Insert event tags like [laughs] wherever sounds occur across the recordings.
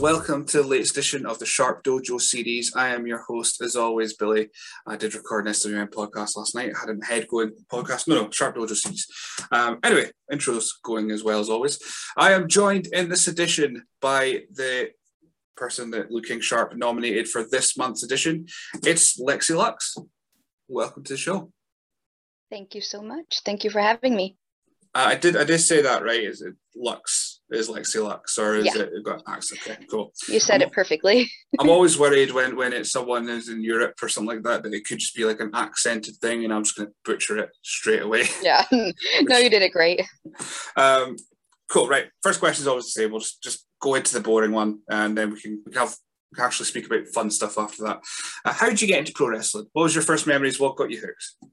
Welcome to the latest edition of the Sharp Dojo series. I am your host, as always, Billy. I did record an SWM podcast last night. I had a head going podcast. No, no, Sharp Dojo series. Um, anyway, intros going as well as always. I am joined in this edition by the person that Lou King Sharp nominated for this month's edition. It's Lexi Luxx. Welcome to the show. Thank you so much. Thank you for having me. Uh, I did. I did say that right. Is it Luxx? Is Lexi Luxx, or is yeah. it got accent? Okay, cool. You said I'm, it perfectly. [laughs] I'm always worried when when it's someone who's in Europe or something like that that it could just be like an accented thing, and I'm just going to butcher it straight away. [laughs] Yeah. [laughs] no, you did it great. Um, cool. Right. First question is always the same. We'll just just go into the boring one, and then we can we can have we can actually speak about fun stuff after that. Uh, how did you get into pro wrestling? What was your first memories? What got you hooked?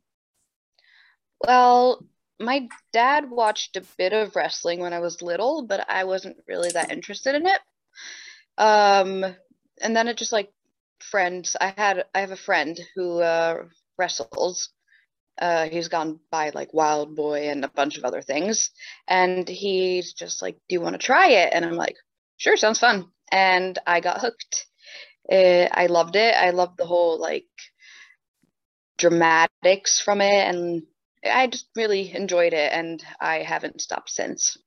Well, my dad watched a bit of wrestling when I was little, but I wasn't really that interested in it. Um, and then it just like friends. I had I have a friend who uh, wrestles. Uh, he's gone by like Wild Boy and a bunch of other things, and he's just like, "Do you want to try it?" And I'm like, "Sure, sounds fun." And I got hooked. Uh, I loved it. I loved the whole like dramatics from it and I just really enjoyed it, and I haven't stopped since.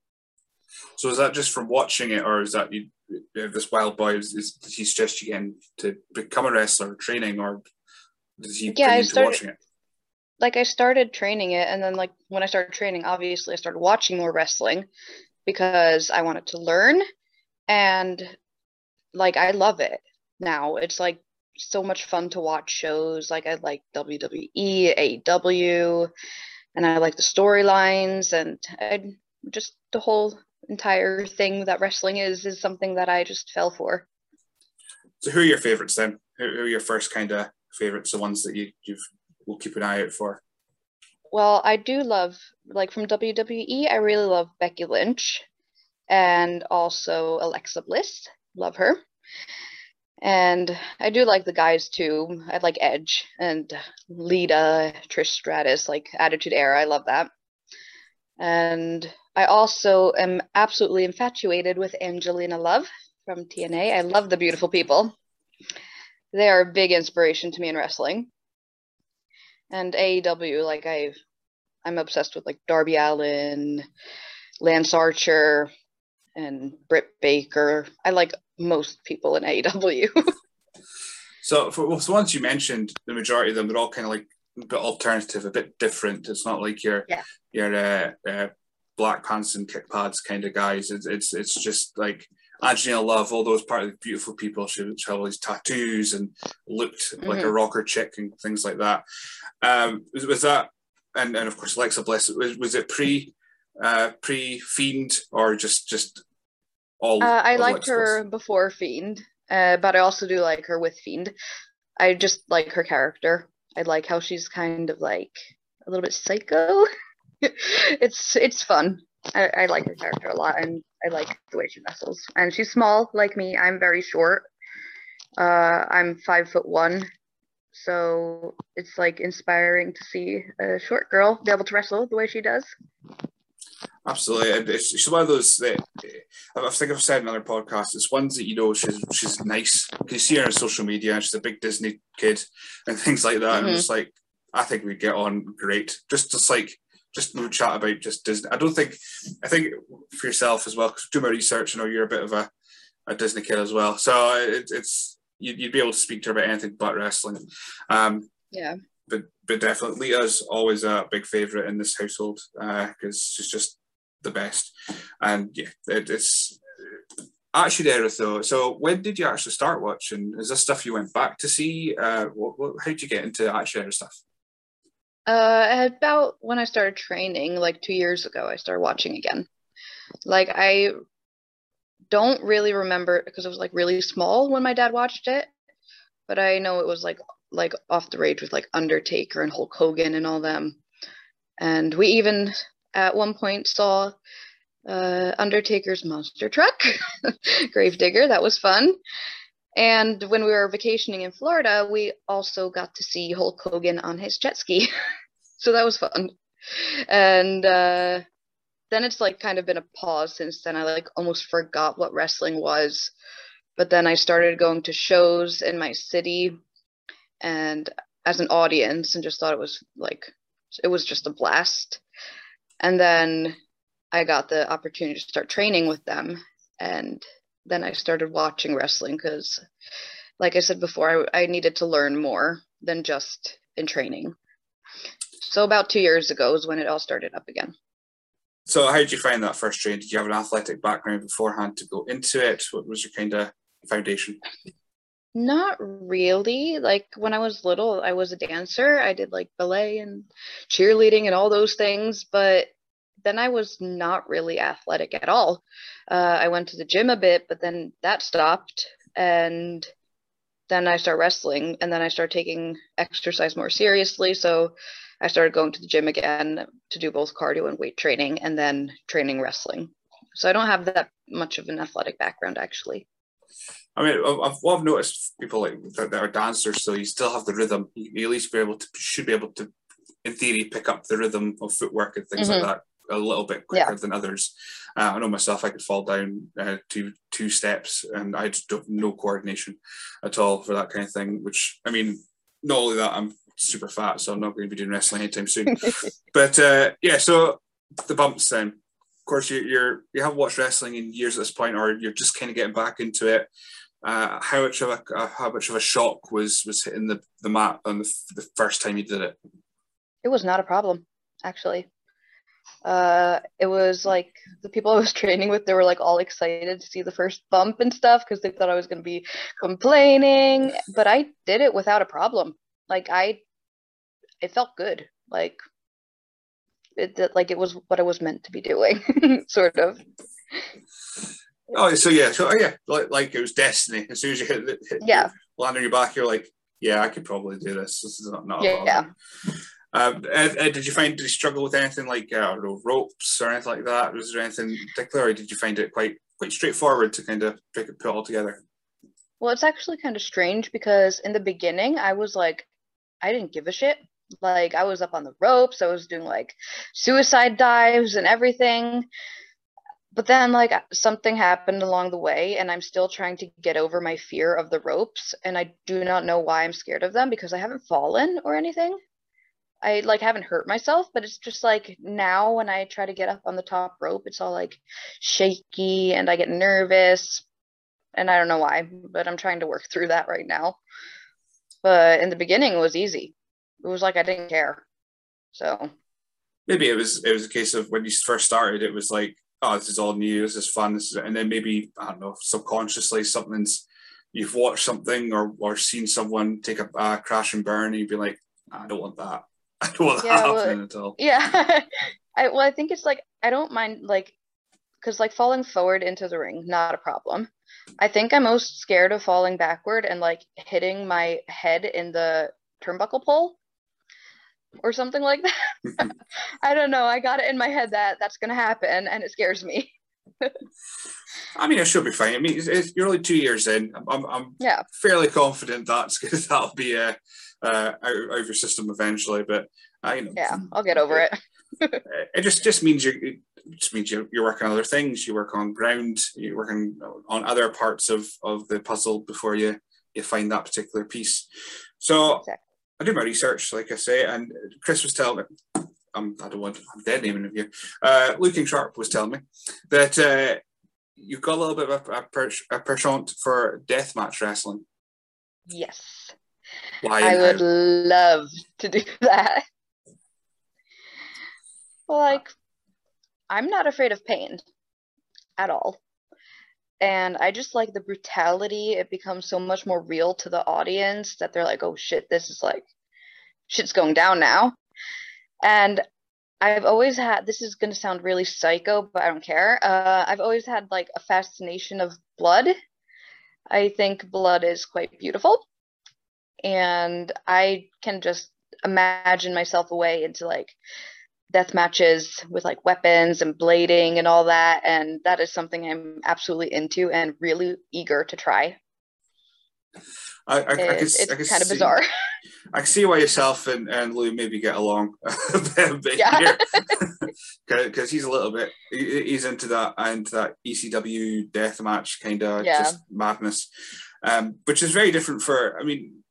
So is that just from watching it, or is that you? This wild boy is, is did he suggest you again to become a wrestler, training, or did he yeah, I started, watching it? Like I started training it, and then like when I started training, obviously I started watching more wrestling because I wanted to learn, and like I love it now. It's like so much fun to watch shows. Like I like WWE, AEW, and I like the storylines and I just the whole entire thing that wrestling is is something that I just fell for. So who are your favorites then? Who, are your first kind of favorites? The ones that you you will keep an eye out for. Well, I do love like from WWE. I really love Becky Lynch, and also Alexa Bliss. Love her. And I do like the guys too. I like Edge and Lita, Trish Stratus, like Attitude Era. I love that. And I also am absolutely infatuated with Angelina Love from TNA. I love the beautiful people. They are a big inspiration to me in wrestling. And AEW, like I I'm obsessed with like Darby Allin, Lance Archer, and Britt Baker. I like most people in AEW. [laughs] so, for so once you mentioned the majority of them, they're all kind of like a bit alternative, a bit different. It's not like your yeah. your uh, uh, black pants and kick pads kind of guys. It's it's it's just like Angelina Love, all those part of the beautiful people. She, she had all these tattoos and looked mm-hmm. like a mm-hmm. rocker chick and things like that. Um, was, was that and, and of course Alexa Bliss was, was it pre uh, pre Fiend or just just all. Uh, I liked her before Fiend, uh, but I also do like her with Fiend. I just like her character. I like how she's kind of like a little bit psycho. [laughs] it's it's fun. I, I like her character a lot, and I like the way she wrestles. And she's small, like me. I'm very short. Uh, I'm five foot one, so it's like inspiring to see a short girl be able to wrestle the way she does. Absolutely, it's, it's one of those that I think I've said in other podcasts. It's ones that you know she's she's nice. You can see her on social media, she's a big Disney kid and [laughs] things like that. Mm-hmm. And it's like I think we'd get on great. Just just like just no chat about just Disney. I don't think I think for yourself as well. Because do my research, you know you're a bit of a, a Disney kid as well. So it, it's you'd, you'd be able to speak to her about anything but wrestling. Um, yeah. But but definitely Lita's always a big favorite in this household because uh, she's just the best. And yeah, it, it's actually there though. So when did you actually start watching? Is this stuff you went back to see? Uh, what, what, how did you get into actually stuff? Uh, about when I started training, like two years ago, I started watching again. Like I don't really remember because it was like really small when my dad watched it, but I know it was like like off the rage with like Undertaker and Hulk Hogan and all them. And we even at one point saw uh, Undertaker's monster truck, [laughs] Gravedigger. That was fun. And when we were vacationing in Florida, we also got to see Hulk Hogan on his jet ski. [laughs] so that was fun. And uh, then it's like kind of been a pause since then. I like almost forgot what wrestling was. but then I started going to shows in my city and as an audience and just thought it was like it was just a blast. And then I got the opportunity to start training with them and then I started watching wrestling because like I said before I, I needed to learn more than just in training. So about 2 years ago is when it all started up again. So how did you find that first training? Did you have an athletic background beforehand to go into it? What was your kind of foundation? Not really. Like when I was little, I was a dancer. I did like ballet and cheerleading and all those things, but then I was not really athletic at all. Uh, I went to the gym a bit, but then that stopped. And then I started wrestling and then I started taking exercise more seriously. So I started going to the gym again to do both cardio and weight training and then training wrestling. So I don't have that much of an athletic background actually. I mean, I've, what I've noticed people like that, that are dancers, so you still have the rhythm. You, at least be able to should be able to, in theory, pick up the rhythm of footwork and things mm-hmm. like that a little bit quicker yeah. than others. Uh, I know myself; I could fall down uh, two two steps, and I just don't no coordination at all for that kind of thing. Which I mean, not only that, I'm super fat, so I'm not going to be doing wrestling anytime soon. [laughs] but uh, yeah, so the bumps then. Course, you, you're you haven't watched wrestling in years at this point, or you're just kind of getting back into it. Uh, how much of a uh, how much of a shock was was hitting the, the mat on the, the first time you did it? It was not a problem, actually. Uh, it was like the people I was [laughs] training with, they were like all excited to see the first bump and stuff because they thought I was going to be complaining. But I did it without a problem. Like I, it felt good. Like it, like it was what I was meant to be doing, [laughs] sort of. Oh, so yeah, so oh, yeah, like, like it was destiny. As soon as you hit, hit yeah, land on your back, you're like, yeah, I could probably do this. This is not, not yeah. yeah. Um, Ed, Ed, did you find did you struggle with anything like uh, I don't know ropes or anything like that? Was there anything particular, or did you find it quite quite straightforward to kind of pick it put all together? Well, it's actually kind of strange because in the beginning I was like, I didn't give a shit. Like I was up on the ropes, I was doing like suicide dives and everything. But then like something happened along the way and i'm still trying to get over my fear of the ropes and i do not know why i'm scared of them because i haven't fallen or anything. I like haven't hurt myself but it's just like now when i try to get up on the top rope it's all like shaky and i get nervous and i don't know why but i'm trying to work through that right now. But in the beginning it was easy it was like i didn't care so maybe it was it was a case of when you first started it was like oh, this is all new, this is fun, this is, and then maybe I don't know, subconsciously something's you've watched something or or seen someone take a uh, crash and burn, and you'd be like, I don't want that. [laughs] I don't want that yeah, happening well, at all. Yeah, [laughs] I well, I think it's like I don't mind like because like falling forward into the ring, not a problem. I think I'm most scared of falling backward and like hitting my head in the turnbuckle pole or something like that. [laughs] I don't know. I got it in my head that that's going to happen and it scares me. I mean, it should be fine. I mean, it's, it's, you're only two years in. I'm, I'm yeah. fairly confident that's [laughs] that'll be a, uh, out, out of your system eventually. But uh, you know, yeah, I'll get over it. [laughs] it just just means you it just means you you're working on other things. You work on ground. You're working on other parts of of the puzzle before you you find that particular piece. So exactly. I do my research, like I say, and Chris was telling me, I'm, I don't want, I'm dead naming of you. Uh, Lou King Sharp was telling me that uh, you've got a little bit of a, a, a penchant for deathmatch wrestling. Yes. I would love to do [laughs] that. like, I'm not afraid of pain at all. And I just like the brutality. It becomes so much more real to the audience that they're like, oh shit, this is like, shit's going down now. And I've always had, this is going to sound really psycho, but I don't care. Uh, I've always had like a fascination of blood. I think blood is quite beautiful. And I can just imagine myself away into like death matches with like weapons and blading and all that and that is something i'm absolutely into and really eager to try I, I, I can, it's I kind of see, bizarre. [laughs] I can see why yourself and, and Lou maybe get along [laughs] a bit, Yeah. because [laughs] he's a little bit he- he's into that and that ECW death match kind of Yeah. just madness, um, which is very different for I mean,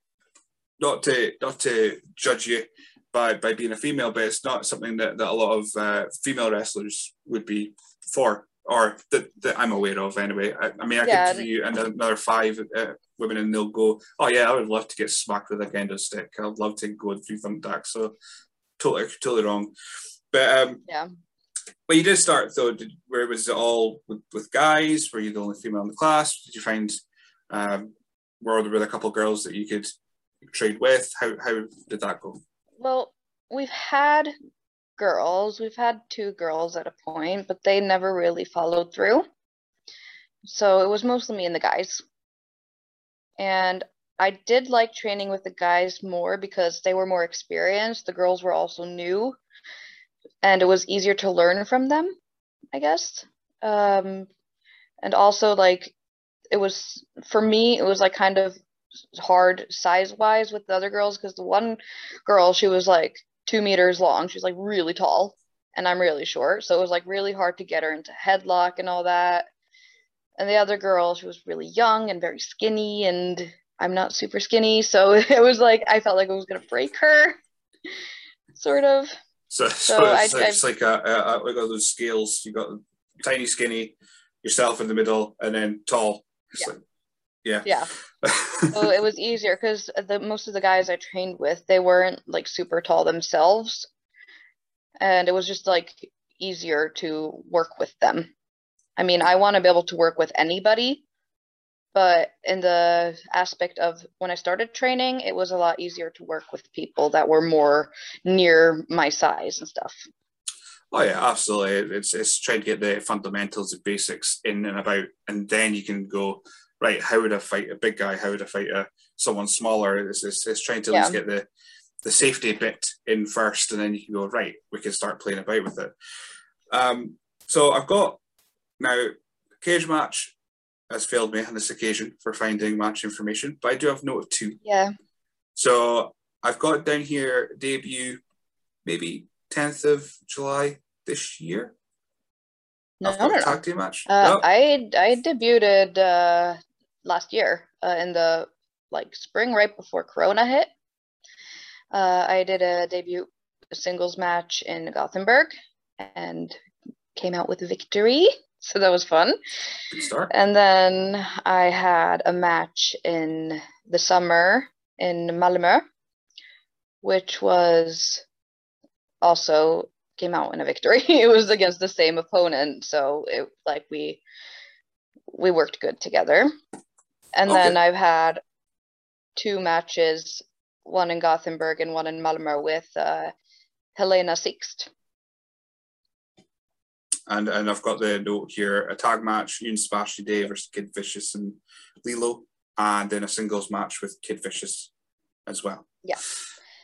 not to not to judge you by by being a female, but it's not something that, that a lot of uh, female wrestlers would be for. Or that, that I'm aware of anyway. I, I mean, I Yeah. could interview you another another five uh, women, and they'll go, "Oh yeah, I would love to get smacked with a kendo stick. I'd love to go through thumbtack." So, totally, totally wrong. But um, Yeah. but you did start though. Did, where was it all with, with guys? Were you the only female in the class? Did you find um, were there were a couple of girls that you could trade with? How how did that go? Well, we've had girls. We've had two girls at a point, but they never really followed through. So it was mostly me and the guys. And I did like training with the guys more because they were more experienced. The girls were also new, and it was easier to learn from them, I guess. Um, and also, like, it was for me, it was like kind of hard size wise with the other girls because the one girl, she was like two meters long. She's like really tall, and I'm really short. So it was like really hard to get her into headlock and all that. And the other girl, she was really young and very skinny, and I'm not super skinny. So [laughs] it was like, I felt like it was going to break her, [laughs] sort of. So, so, So it's, I- it's like a, a, a, like all those scales. You got tiny, skinny, yourself in the middle, and then tall. Yeah. like, yeah. Yeah. so it was easier because the most of the guys I trained with, they weren't like super tall themselves, and it was just like easier to work with them. I mean, I want to be able to work with anybody, but in the aspect of when I started training, it was a lot easier to work with people that were more near my size and stuff. Oh yeah, absolutely. It's it's trying to get the fundamentals, the basics in and about, and then you can go right. How would I fight a big guy? How would I fight a someone smaller? It's, it's, it's trying to at least get the the safety bit in first, and then you can go right. We can start playing about with it. Um, so I've got now Cagematch has failed me on this occasion for finding match information, but I do have note of two. Yeah. So I've got down here debut maybe 10th of July this year. No, I've no, got a no. tag team match. Uh, No? I I debuted uh, last year uh, in the like spring right before Corona hit. Uh, I did a debut singles match in Gothenburg and came out with victory. [laughs] So that was fun. Good start. And then I had a match in the summer in Malmö, which was also came out in a victory. [laughs] it was against the same opponent, so it like we we worked good together. And then Okay. I've had two matches, one in Gothenburg and one in Malmö with uh, Helena Sixt. And and I've got the note here a tag match, Yoon Sebastian Day versus Kid Vicious and Lilo, and then a singles match with Kid Vicious as well. Yeah,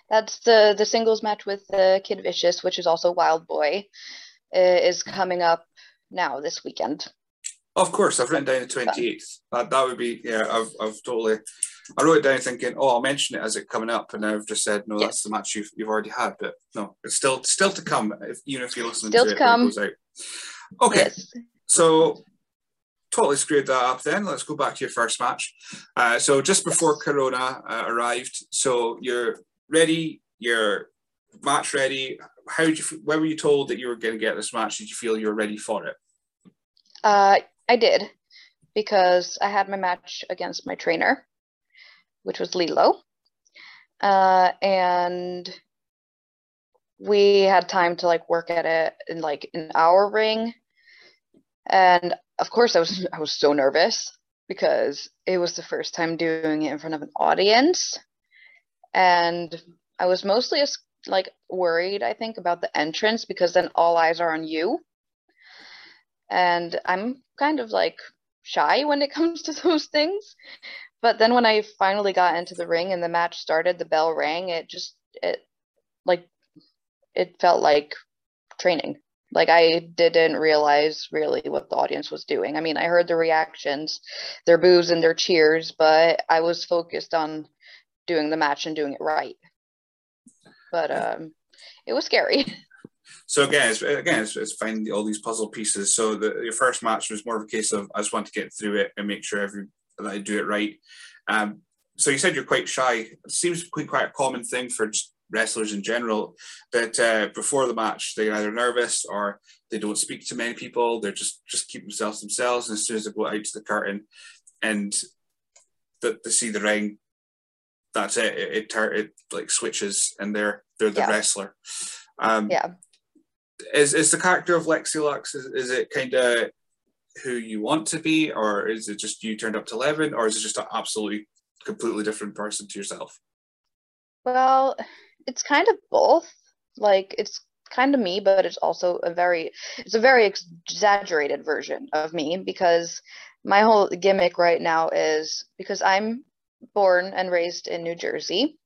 that's the the singles match with uh, Kid Vicious, which is also Wild Boy, uh, is coming up now this weekend. Of course, I've written down the 28th. That, that would be, yeah, I've, I've totally, I wrote it down thinking, oh, I'll mention it as it coming up. And I've just said, no, that's the match you've, you've already had. But no, it's still still to come, if, even if you're listening Still to to it it come. goes out. Okay, Yes. so totally screwed that up then. Let's go back to your first match. Uh, so just before Yes. Corona uh, arrived, so you're ready, you're match ready. How did you, when were you told that you were going to get this match? Did you feel you were ready for it? Uh, I did because I had my match against my trainer, which was Lilo. Uh, and we had time to like work at it in like an hour ring. And of course I was I was so nervous because it was the first time doing it in front of an audience. And I was mostly like worried, I think, about the entrance because then all eyes are on you and I'm kind of like shy when it [laughs] comes to those things. But then when I finally got into the ring and the match started, the bell rang, it just it like it felt like training Like I didn't realize really what the audience was doing. I mean, I heard the reactions, their boos and their cheers, but I was focused on doing the match and doing it right. But um, it was scary. [laughs] So again, it's, again, it's, it's finding all these puzzle pieces. So the, your first match was more of a case of I just want to get through it and make sure every that I do it right. Um, so you said you're quite shy. It seems quite quite a common thing for wrestlers in general that uh, before the match they're either nervous or they don't speak to many people. They're just just keep themselves themselves, and as soon as they go out to the curtain and that they see the ring, that's it. It, it, it like switches, and they're they're the yeah. wrestler. Um, yeah. Is is the character of Lexi Luxx? Is, is it kind of who you want to be, or is it just you turned up to eleven, or is it just an absolutely completely different person to yourself? Well, it's kind of both. Like it's kind of me, but it's also a very it's a very exaggerated version of me because my whole gimmick right now is because I'm born and raised in New Jersey.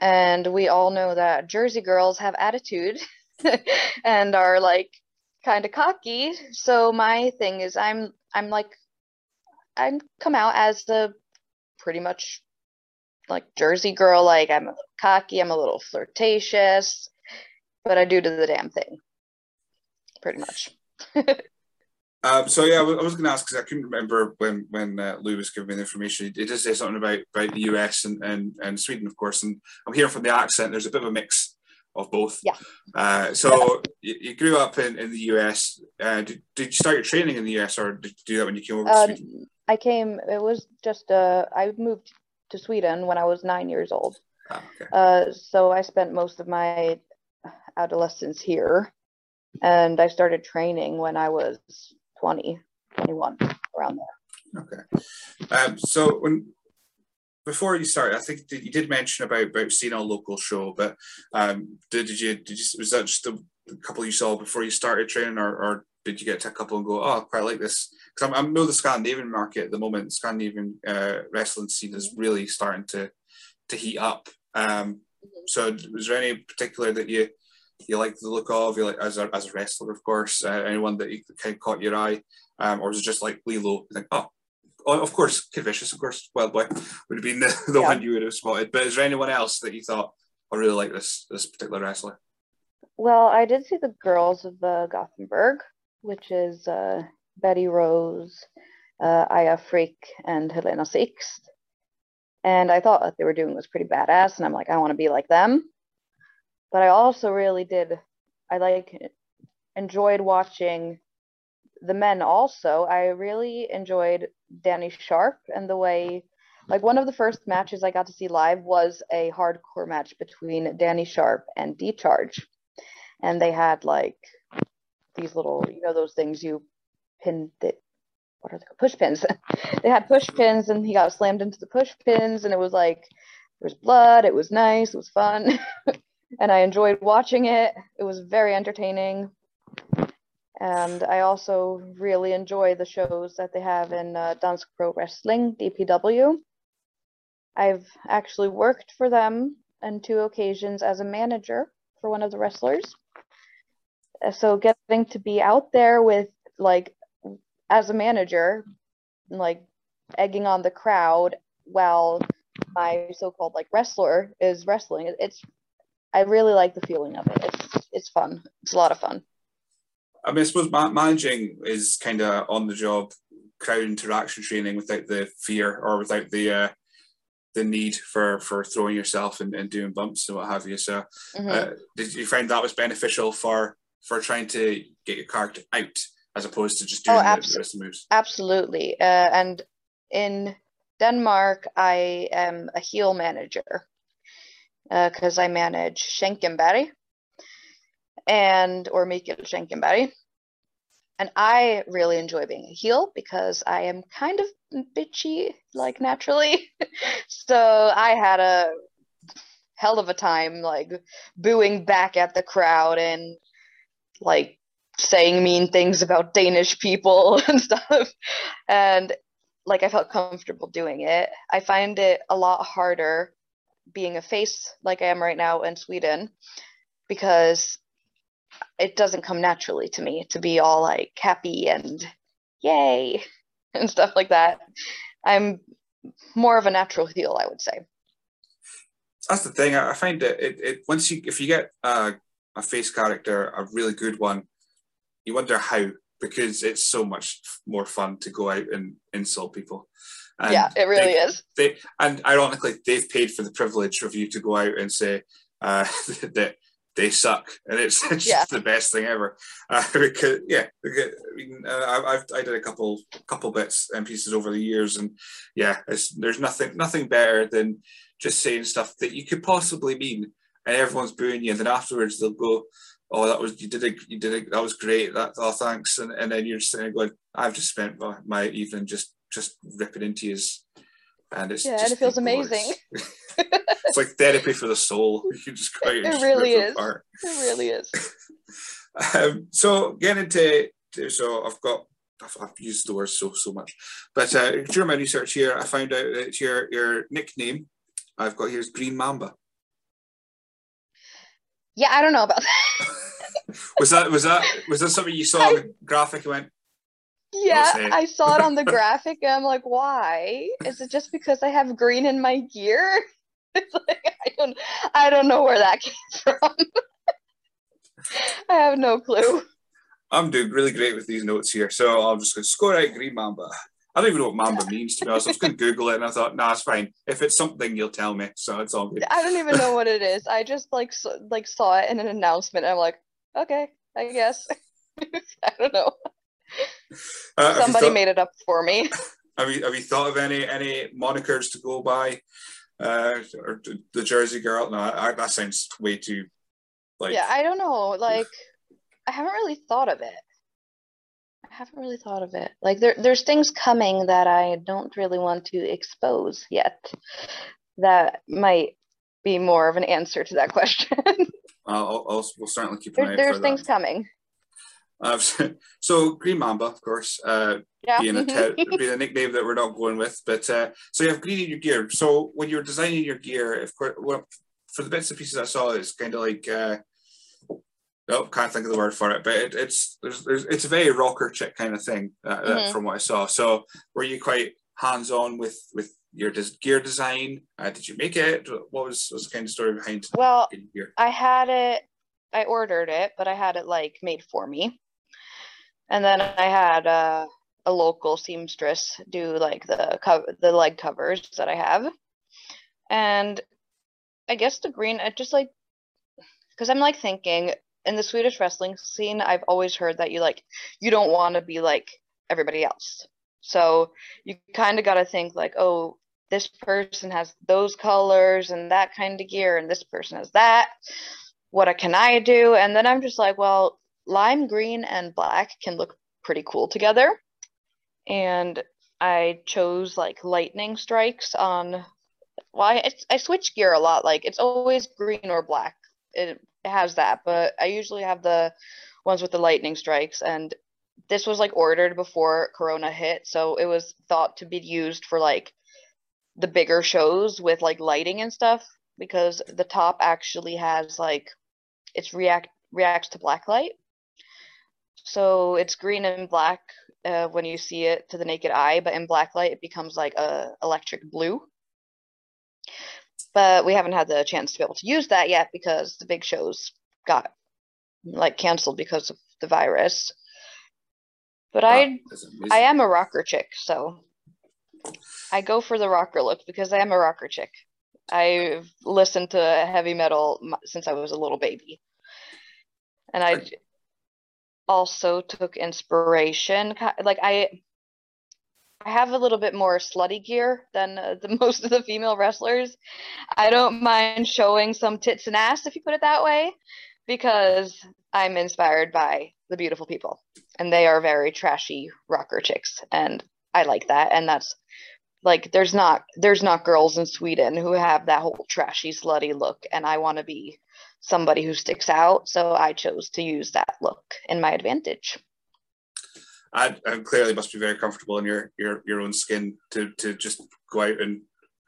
And we all know that Jersey girls have attitude [laughs] [laughs] and are like kind of cocky. So my thing is I'm I'm like I'm come out as the pretty much like Jersey girl, like I'm a little cocky, I'm a little flirtatious, but I do do the damn thing. Pretty much. [laughs] Um, so yeah, I was going to ask because I couldn't remember when when uh, Lou was giving me the information. He did say something about about the US and, and and Sweden, of course. And I'm hearing from the accent. There's a bit of a mix of both. Yeah. Uh, so you, you, grew up in, in the US. Uh, did, did you start your training in the US, or did you do that when you came over um, to Sweden? I came. It was just. Uh, I moved to Sweden when I was nine years old. Ah, okay. Uh, so I spent most of my adolescence here, and I started training when I was 20, 21, around there. Okay. Um, so when before you started, I think you did mention about about seeing a local show, but um, did, did you did you was that just a couple you saw before you started training, or, or did you get to a couple and go, oh, I quite like this? Because I know the Scandinavian market at the moment, Scandinavian uh, wrestling scene is really starting to to heat up. Um, so was there any particular that you you like the look of, you like as a, as a wrestler, of course, uh, anyone that you kind of caught your eye, um, or was it just like Lilo? You think, oh, of course, Kid Vicious, of course, Wild Boy would have been the, [laughs] the yeah. one you would have spotted. But is there anyone else that you thought, I really like this this particular wrestler? Well, I did see the girls of the Gothenburg, which is uh, Betty Rose, uh, Aya Freak, and Helena Sixt. And I thought what they were doing was pretty badass, and I'm like, I want to be like them but I also really did I like enjoyed watching the men also. I really enjoyed Danny Sharp and the way like one of the first matches I got to see live was a hardcore match between Danny Sharp and D-Charge. And they had like these little, you know, those things you pin that what are they? Push pins. [laughs] they had push pins and he got slammed into the push pins and it was like there was blood, it was nice, it was fun. [laughs] and I enjoyed watching it. It was very entertaining. And I also really enjoy the shows that they have in uh, Dansk Pro Wrestling, DPW. I've actually worked for them on two occasions as a manager for one of the wrestlers. Uh, so getting to be out there with, like, as a manager, like, egging on the crowd while my so-called like wrestler is wrestling it's I really like the feeling of it. It's it's fun. It's a lot of fun. I mean, I suppose managing is kind of on the job crowd interaction training without the fear or without the uh, the need for for throwing yourself and, and doing bumps and what have you. So, mm-hmm. uh, did you find that was beneficial for for trying to get your character out as opposed to just doing oh, abso- the rest of the moves? Absolutely. Uh, and in Denmark, I am a heel manager because uh, I manage Schenkenberry and or Mikkel Schenkenberry. And I really enjoy being a heel because I am kind of bitchy, like naturally. [laughs] so I had a hell of a time like booing back at the crowd and like saying mean things about Danish people [laughs] and stuff. And like I felt comfortable doing it. I find it a lot harder being a face like I am right now in Sweden because it doesn't come naturally to me to be all like happy and yay [laughs] and stuff like that. I'm more of a natural heel, I would say. That's the thing. I find that it, it once you if you get a, a face character, a really good one, you wonder how because it's so much more fun to go out and insult people. And yeah, it really they, is. They and ironically, they've paid for the privilege of you to go out and say uh, [laughs] that they suck, and it's, [laughs] it's yeah. just the best thing ever. Uh, [laughs] because yeah, because, I mean, uh, I've I did a couple couple bits and pieces over the years, and yeah, there's nothing nothing better than just saying stuff that you could possibly mean, and everyone's booing you, and then afterwards they'll go, "Oh, that was you did it, you did it, that was great, that oh thanks," and and then you're just sitting going, "I've just spent my, my evening just just ripping into his." And it's yeah, and it feels amazing. [laughs] it's like therapy for the soul. [laughs] You can just cry. It really is. Apart. It really is. [laughs] um, so getting into so I've got I've, I've, used the word so so much, but uh, during my research here, I found out that your your nickname I've got here is Green Mamba. Yeah, I don't know about that. was that was that was that something you saw on the graphic and went? Yeah, I saw it on the [laughs] graphic and I'm like, why? Is it just because I have green in my gear? [laughs] It's like I don't I don't know where that [laughs] came from. I have no clue. I'm doing really great with these notes here. So I'm just to score out Green Mamba. I don't even know what Mamba means to be honest. I was going to Google it and I thought, nah, it's fine. If it's something, you'll tell me. So it's all good. I don't even know what it is. I just like so, like saw it in an announcement. And I'm like, okay, I guess. I don't know. Uh, Somebody thought, made it up for me. [laughs] Have you have you thought of any any monikers to go by? Uh, or the Jersey Girl? No, I, that sounds way too like. Yeah, I don't know. Like, I haven't really thought of it. I haven't really thought of it. Like, there, there's things coming that I don't really want to expose yet. That might be more of an answer to that [laughs] question. I'll, I'll, we'll certainly keep an there, There's things coming. Uh, [laughs] so Green Mamba, of course, uh, yeah. being, a [laughs] being a nickname that we're not going with. But uh, so you have green in your gear. So when you're designing your gear, of course, well, for the bits and pieces I saw, it's kind of like uh, oh, can't think of the word for it, but it, it's there's, there's, it's a very rocker chick kind of thing uh, mm-hmm. from what I saw. So were you quite hands on with with your des- gear design? Uh, did you make it? What was, was the kind of story behind? It? Well, I had it. I ordered it, but I had it like made for me. And then I had uh, a local seamstress do like the cover, the leg covers that I have. And I guess the green, I just like, because I'm like thinking in the Swedish wrestling scene, I've always heard that you like, you don't want to be like everybody else. So you kind of got to think like, oh, this person has those colors and that kind of gear, and this person has that. What can I do? And then I'm just like, well, lime green and black can look pretty cool together. And I chose like lightning strikes on well, I, I switch gear a lot. Like it's always green or black. It, it has that, but I usually have the ones with the lightning strikes. And this was like ordered before Corona hit, so it was thought to be used for like the bigger shows with like lighting and stuff because the top actually has like it's react reacts to black light so it's green and black uh, when you see it to the naked eye, but in black light it becomes like a electric blue. But we haven't had the chance to be able to use that yet because the big shows got like canceled because of the virus. But oh, I I am a rocker chick, so I go for the rocker look because I am a rocker chick. I've listened to heavy metal since I was a little baby. And I also took inspiration. Like I, I have a little bit more slutty gear than uh, the [laughs] most of the female wrestlers. I don't mind showing some tits and ass, if you put it that way, because I'm inspired by the beautiful people, and they are very trashy rocker chicks, and I like that. And that's like there's not there's not girls in Sweden who have that whole trashy slutty look, and I want to be somebody who sticks out. So I chose to use that look in my advantage. I, I clearly must be very comfortable in your your your own skin to to just go out and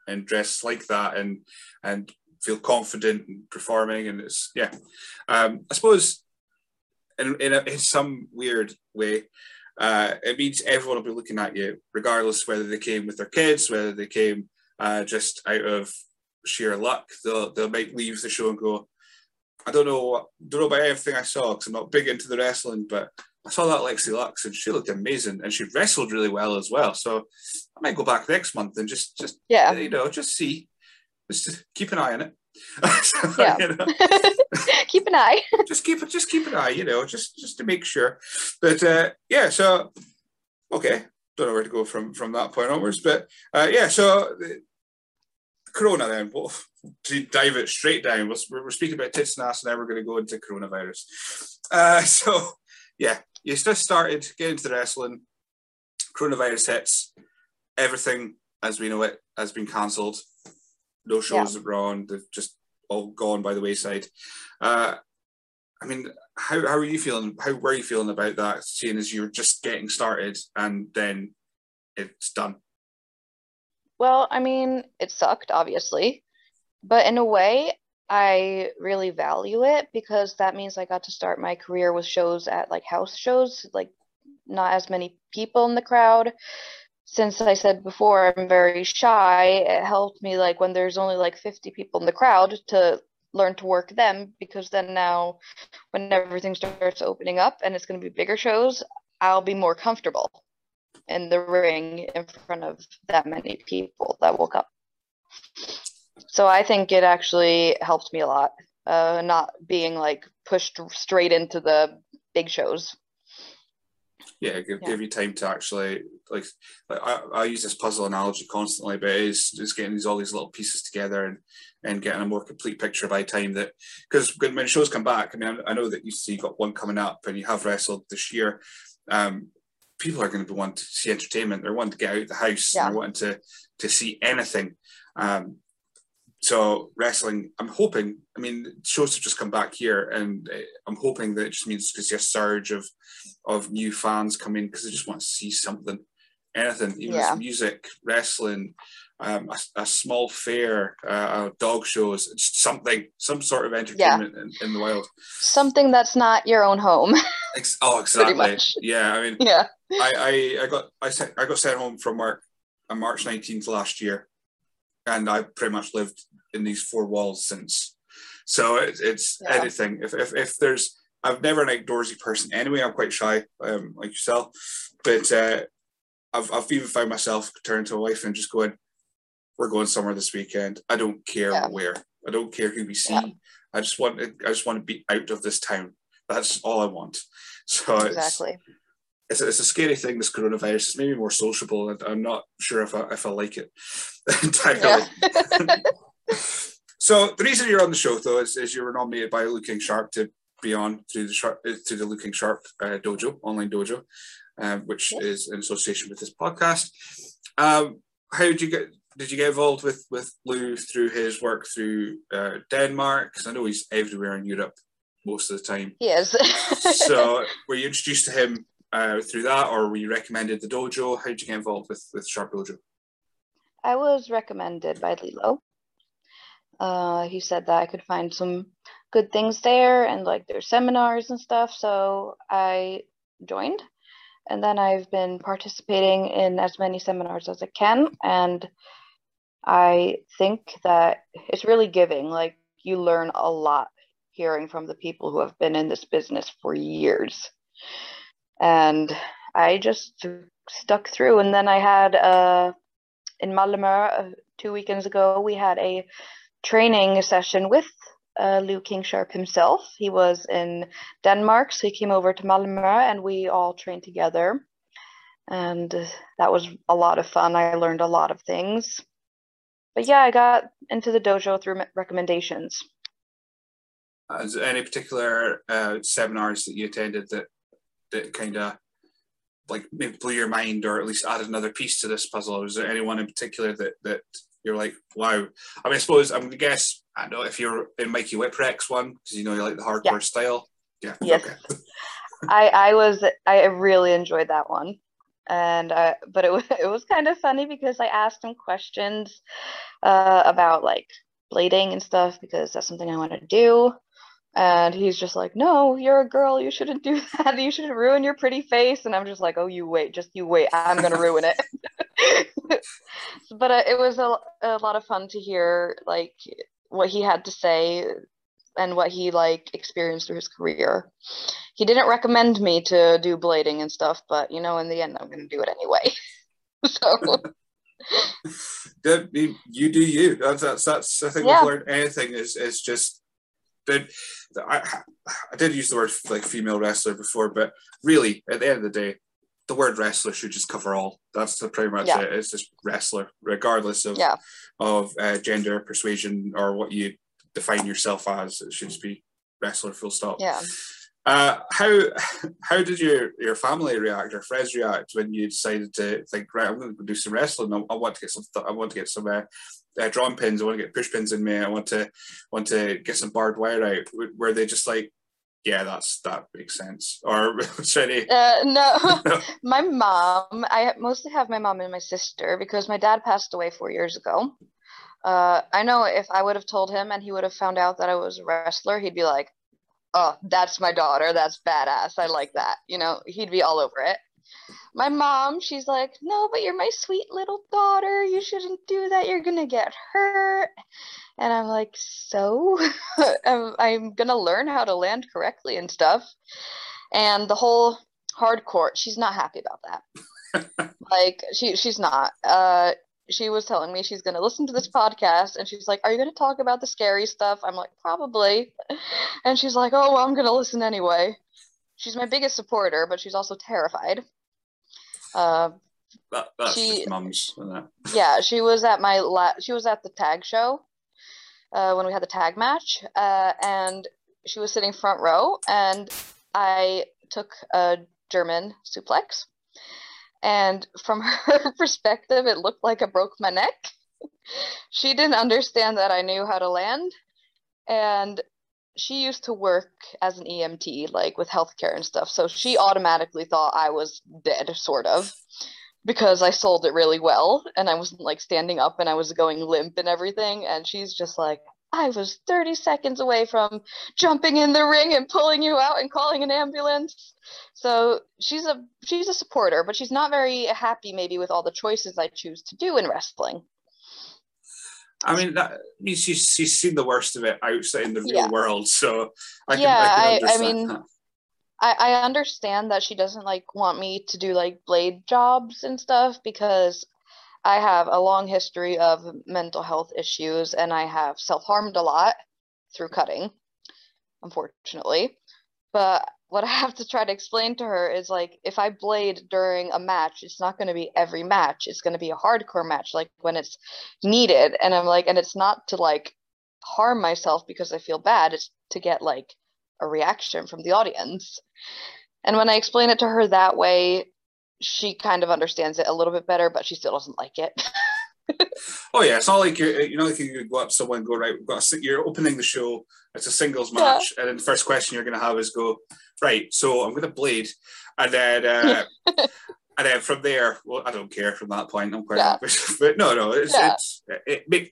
and dress like that and and feel confident in performing and it's yeah um, i suppose in in, a, in some weird way, uh, it means everyone will be looking at you, regardless whether they came with their kids, whether they came uh, just out of sheer luck. They'll they might leave the show and go, I don't know, don't know about everything I saw because I'm not big into the wrestling, but I saw that Lexi Luxx and she looked amazing and she wrestled really well as well. So I might go back next month and just just yeah, you know, just see, just keep an eye on it. so, [laughs] yeah. [laughs] Keep an eye. [laughs] just keep it. Just keep an eye. You know, just just to make sure. But uh, yeah, so okay, don't know where to go from from that point onwards. But uh, yeah, so Corona then. Well, to dive it straight down, we're, we're speaking about tits and ass, and now we're going to go into coronavirus. Uh, [laughs] so yeah, you just started getting into the wrestling. Coronavirus hits. Everything as we know it has been cancelled. No shows yeah. are on. They've just all gone by the wayside. Uh, I mean, how, how are you feeling? How were you feeling about that, seeing as you're just getting started and then it's done? Well, I mean, it sucked, obviously. But in a way, I really value it because that means I got to start my career with shows at like house shows, like not as many people in the crowd. Since I said before I'm very shy, it helped me like when there's only like 50 people in the crowd to learn to work them because then now when everything starts opening up and it's going to be bigger shows, I'll be more comfortable in the ring in front of that many people that will come. So I think it actually helped me a lot, uh, not being like pushed straight into the big shows. Yeah, give, yeah. give you time to actually like. like I, I use this puzzle analogy constantly, but it's just getting these all these little pieces together and and getting a more complete picture by time that because when shows come back, I mean, I, I know that you see you got one coming up and you have wrestled this year. Um, people are going to be wanting to see entertainment. They're wanting to get out of the house. Yeah. They're wanting to to see anything. Um, so wrestling, I'm hoping. I mean, shows have just come back here, and uh, I'm hoping that it just means to see a surge of of new fans coming because they just want to see something, anything, even yeah. music, wrestling, um, a, a, small fair, uh, dog shows, something, some sort of entertainment yeah. in, in, the wild. Something that's not your own home. [laughs] Ex- oh, exactly. Yeah, I mean, yeah. I, I, I got I, I got sent home from work on March 19th last year, and I pretty much lived in these four walls since. So it, it's yeah. anything. If, if if there's, I've never an outdoorsy person anyway. I'm quite shy, um, like yourself, but uh, I've I've even found myself turning to a wife and just going, we're going somewhere this weekend. I don't care yeah. where. I don't care who we see. Yeah. I just want I just want to be out of this town. That's all I want. So exactly. It's, it's, a, it's a scary thing. This coronavirus It's maybe more sociable, and I'm not sure if I if I like it [laughs] entirely. [laughs] so the reason you're on the show, though, is, is you were nominated by Lou King Sharp to be on through the sharp to the Lou King Sharp uh, dojo online dojo, um, which yes. is in association with this podcast. Um, how did you get did you get involved with with Lou through his work through uh, Denmark? Because I know he's everywhere in Europe most of the time. He is. so, [laughs] were you introduced to him uh, through that, or were you recommended the dojo? How did you get involved with with Sharp Dojo? I was recommended by Lilo. Uh, he said that I could find some good things there and like their seminars and stuff. So I joined and then I've been participating in as many seminars as I can. And I think that it's really giving. Like you learn a lot hearing from the people who have been in this business for years. And I just stuck through. And then I had uh, in Malmö uh, two weekends ago, we had a training session with uh, Lou King Sharp himself. He was in Denmark, so he came over to Malmö and we all trained together. And that was a lot of fun. I learned a lot of things but yeah, I got into the dojo through recommendations. Is there any particular uh, seminars that you attended that that kind of like maybe blew your mind, or at least added another piece to this puzzle? Was there anyone in particular that that you're like, wow? I mean, I suppose I'm gonna guess. I know if you're in Mikey Whipwreck's one because you know you like the hardcore yeah. style. Yeah. Yes. Okay. [laughs] I I was I really enjoyed that one and uh, but it was [laughs] it was kind of funny because I asked him questions uh, about like blading and stuff because that's something I want to do. And he's just like, no, you're a girl. You shouldn't do [laughs] that. You shouldn't ruin your pretty face. And I'm just like, oh, you wait, just you wait. I'm going to ruin it. [laughs] but uh, it was a, a lot of fun to hear like what he had to say and what he like experienced through his career. He didn't recommend me to do blading and stuff, but you know, in the end, I'm going to do it anyway. [laughs] so. you do you. That's that's, that's I think yeah. we've learned anything is is just that I I did use the word like female wrestler before, but really at the end of the day, the word wrestler should just cover all. That's the, pretty much yeah. it. It's just wrestler, regardless of yeah. of uh, gender, persuasion, or what you define yourself as. It should just be wrestler, full stop. Yeah. Uh, how how did your your family react or friends react when you decided to think right? I'm going to do some wrestling. I, I want to get some. I want to get some uh, uh, drawn pins. I want to get push pins in me. I want to want to get some barbed wire out. Were they just like yeah, that's that makes sense. Or [laughs] sorry. Uh, no, no. [laughs] [laughs] my mom. I mostly have my mom and my sister because my dad passed away four years ago. Uh, I know if I would have told him and he would have found out that I was a wrestler, he'd be like, "Oh, that's my daughter. That's badass. I like that." You know, he'd be all over it. My mom, she's like, "No, but you're my sweet little daughter. You shouldn't do that. You're gonna get hurt." And I'm like, so [laughs] I'm, I'm gonna learn how to land correctly and stuff. And the whole hardcore, she's not happy about that. [laughs] like she she's not. Uh, she was telling me she's gonna listen to this podcast, and she's like, "Are you gonna talk about the scary stuff?" I'm like, "Probably." And she's like, "Oh, well, I'm gonna listen anyway." She's my biggest supporter, but she's also terrified. Uh, that, that's she, mums. Yeah, she was at my la- she was at the tag show uh, when we had the tag match, uh, and she was sitting front row, and I took a German suplex, and from [laughs] her perspective, it looked like I broke my neck. [laughs] she didn't understand that I knew how to land, and she used to work as an EMT, like with healthcare and stuff, so she automatically thought I was dead, sort of because I sold it really well and I wasn't like standing up and I was going limp and everything. And she's just like, I was 30 seconds away from jumping in the ring and pulling you out and calling an ambulance. So she's a she's a supporter, but she's not very happy maybe with all the choices I choose to do in wrestling. I mean, that means she's she's seen the worst of it outside in the real yeah. world. So I can, yeah, I, can I, I mean, that. I, I understand that she doesn't like want me to do like blade jobs and stuff because I have a long history of mental health issues and I have self harmed a lot through cutting, unfortunately. But what [laughs] I have to try to explain to her is like if I blade during a match, it's not going to be every match. It's going to be a hardcore match, like when it's needed. And I'm like, and it's not to like harm myself because I feel bad. It's to get like a reaction from the audience. And when I explain it to her that way, she kind of understands it a little bit better, but she still doesn't like it. [laughs] oh yeah, it's not like you're you know like you go up to someone and go right. We've got a, you're opening the show. It's a singles match, yeah. and then the first question you're going to have is go right. So I'm going to blade, and then uh, [laughs] and then from there, well, I don't care from that point. I'm quite yeah. happy, but no, no, it's yeah. it's it make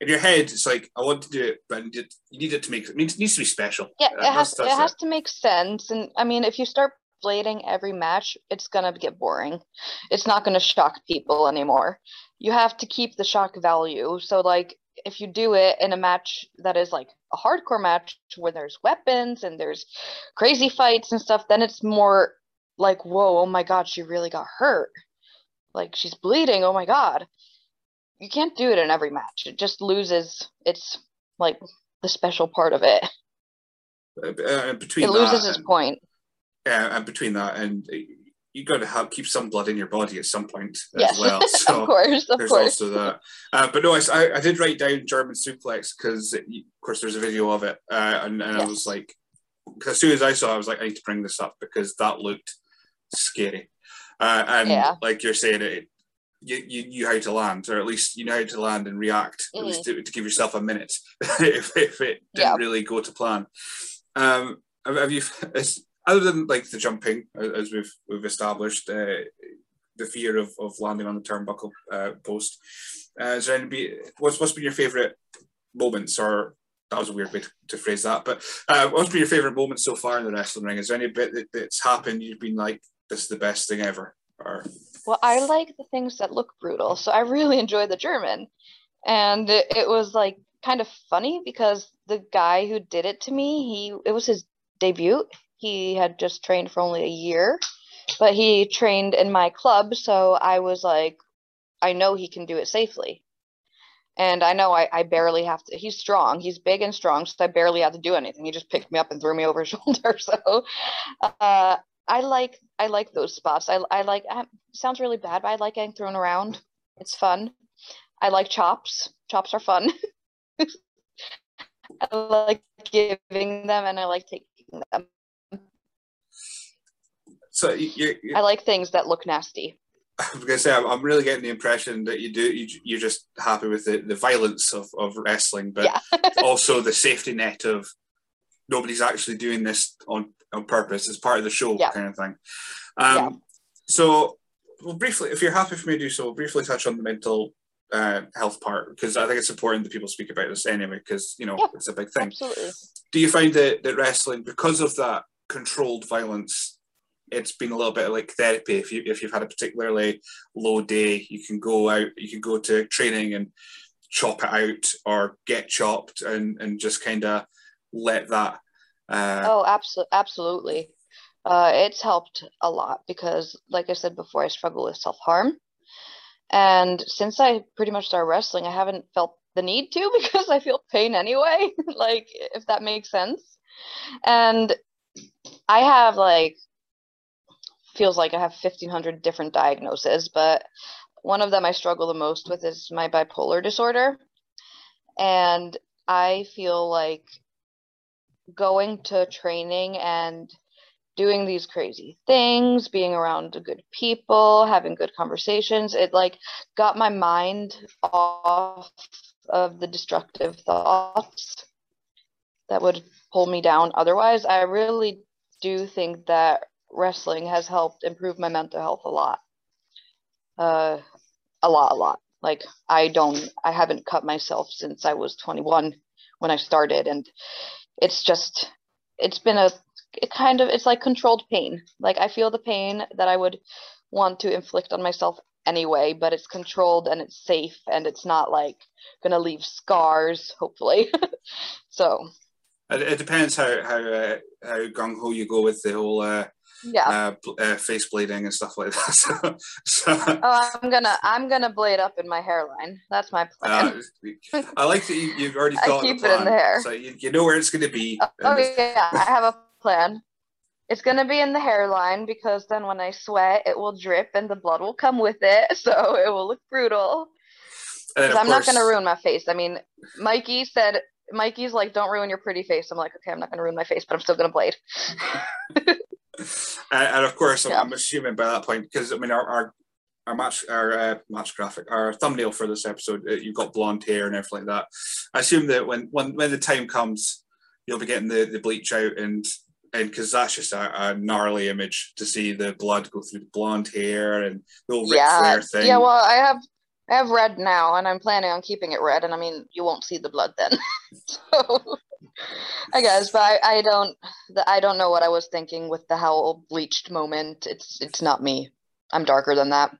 in your head, it's like I want to do it, but you need it to make it needs, needs to be special. Yeah, it has that's, that's it has it. to make sense. And I mean, if you start blading every match, it's gonna get boring. It's not gonna shock people anymore. You have to keep the shock value. So like if you do it in a match that is like a hardcore match where there's weapons and there's crazy fights and stuff, then it's more like, whoa, oh my god, she really got hurt. Like she's bleeding, oh my god you can't do it in every match. It just loses its like the special part of it. Uh, uh between it loses its point. Yeah, and between that and you got to have keep some blood in your body at some point yes. as [laughs] well. So of course, of there's course. also that. Uh, but no, I, I did write down German suplex because, of course, there's a video of it, uh, and, and yes. I was like, as soon as I saw, it, I was like, I need to bring this up because that looked scary. Uh, and yeah. like you're saying, it you, you knew how to land, or at least you know how to land and react, mm-hmm. at least to, to, give yourself a minute [laughs] if, if it didn't yeah. really go to plan. Um, have you, [laughs] other than like the jumping, as we've we've established, uh, the fear of, of landing on the turnbuckle uh, post, uh, is there any, what's what's been your favourite moments or that was a weird way to, to phrase that. But uh, what's been your favorite moment so far in the wrestling ring? Is there any bit that, that's happened you've been like, this is the best thing ever? Or well, I like the things that look brutal, so I really [laughs] enjoy the German, and it, it was like kind of funny because the guy who did it to me, he it was his debut. He had just trained for only a year, but he trained in my club, so I was like, I know he can do it safely and I know I, I barely have to. He's strong. He's big and strong, so I barely had to do anything. He just picked me up and threw me over his [laughs] shoulder. So, uh, I like I like those spots. I I like. Uh, sounds really bad, but I like getting thrown around. It's fun. I like chops. Chops are fun. [laughs] I like giving them, and I like taking them. So you I like things that look nasty. [laughs] I was going to say, I'm, I'm really getting the impression that you do, you, you're just happy with the, the violence of, of wrestling, but yeah. [laughs] also the safety net of nobody's actually doing this on, on purpose. It's part of the show yeah. kind of thing. Um, yeah. So, well, briefly, if you're happy for me to do so, we'll briefly touch on the mental uh, health part because I think it's important that people speak about this anyway because you know yeah, it's a big thing. Absolutely. Do you find that that wrestling because of that controlled violence it's been a little bit like therapy. If you if you've had a particularly low day, you can go out, you can go to training and chop it out or get chopped and and just kind of let that. Uh, oh, absolutely, absolutely. Uh, it's helped a lot because, like I said before, I struggle with self harm, and since I pretty much started wrestling, I haven't felt the need to [laughs] because I feel pain anyway. [laughs] like if that makes sense, and I have like feels like I have 1500 different diagnoses, but one of them I struggle the most with is my bipolar disorder. And I feel like going to training and doing these crazy things, being around good people, having good conversations, it like got my mind off of the destructive thoughts that would pull me down otherwise. I really do think that wrestling has helped improve my mental health a lot. Uh, a lot, a lot. Like I don't, I haven't cut myself since I was 21 when I started, and it's just, it's been a, it kind of, it's like controlled pain. Like I feel the pain that I would want to inflict on myself anyway, but it's controlled and it's safe and it's not like gonna leave scars, hopefully. [laughs] so. It, depends how how uh, how gung ho you go with the whole uh, yeah. uh, uh, face bleeding and stuff like that [laughs] so, so, oh i'm gonna i'm gonna blade up in my hairline. That's my plan. Uh, i like that you, have already [laughs] thought I keep it in the hair. so you, you know where it's going to be. Oh, oh yeah i have a plan. It's going to be in the hairline because then when i sweat it will drip and the blood will come with it [laughs] so it will look brutal. I'm course, not going to ruin my face. I mean mikey said mikey's like don't ruin your pretty face. I'm like okay i'm not going to ruin my face but i'm still going to blade and of course, yeah. I'm, assuming by that point, because I mean, our, our our match our uh, match graphic our thumbnail for this episode uh, you've got blonde hair and everything like that. I assume that when when when the time comes you'll be getting the, the bleach out and and because that's just a, a, gnarly image to see the blood go through the blonde hair and the little yeah, Flair thing. Yeah well i have i have red now and i'm planning on keeping it red and i mean you won't see the blood then. [laughs] So I guess, but I, I don't I don't know what I was thinking with the how bleached moment. It's it's not me. I'm darker than that.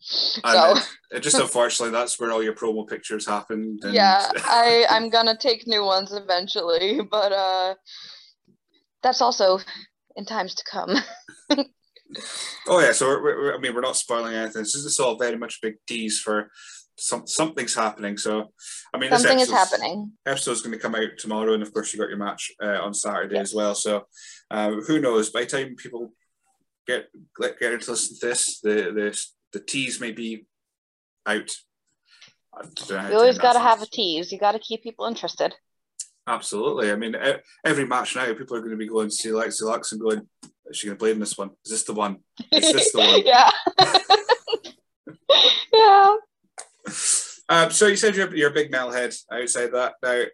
So it, just unfortunately that's where all your promo pictures happened. And... Yeah, [laughs] I I'm gonna take new ones eventually, but uh, that's also in times to come. [laughs] oh yeah, so we're, we're, I mean we're not spoiling anything. This is all very much a big tease for some, something's happening. So, I mean, something is happening. Episode's going to come out tomorrow, and of course, you got your match uh, on Saturday as well. So, uh, who knows? By the time people get get get into listen to this, the the the tease may be out. You always got to have a tease. You got to keep people interested. Absolutely. I mean, every match now, people are going to be going to see Lexi Luxx and going, "Is she going to play in this one? Is this the one? Is this the [laughs] one?" yeah. [laughs] yeah. Um, so you said you're, you're a big metalhead say that. Now,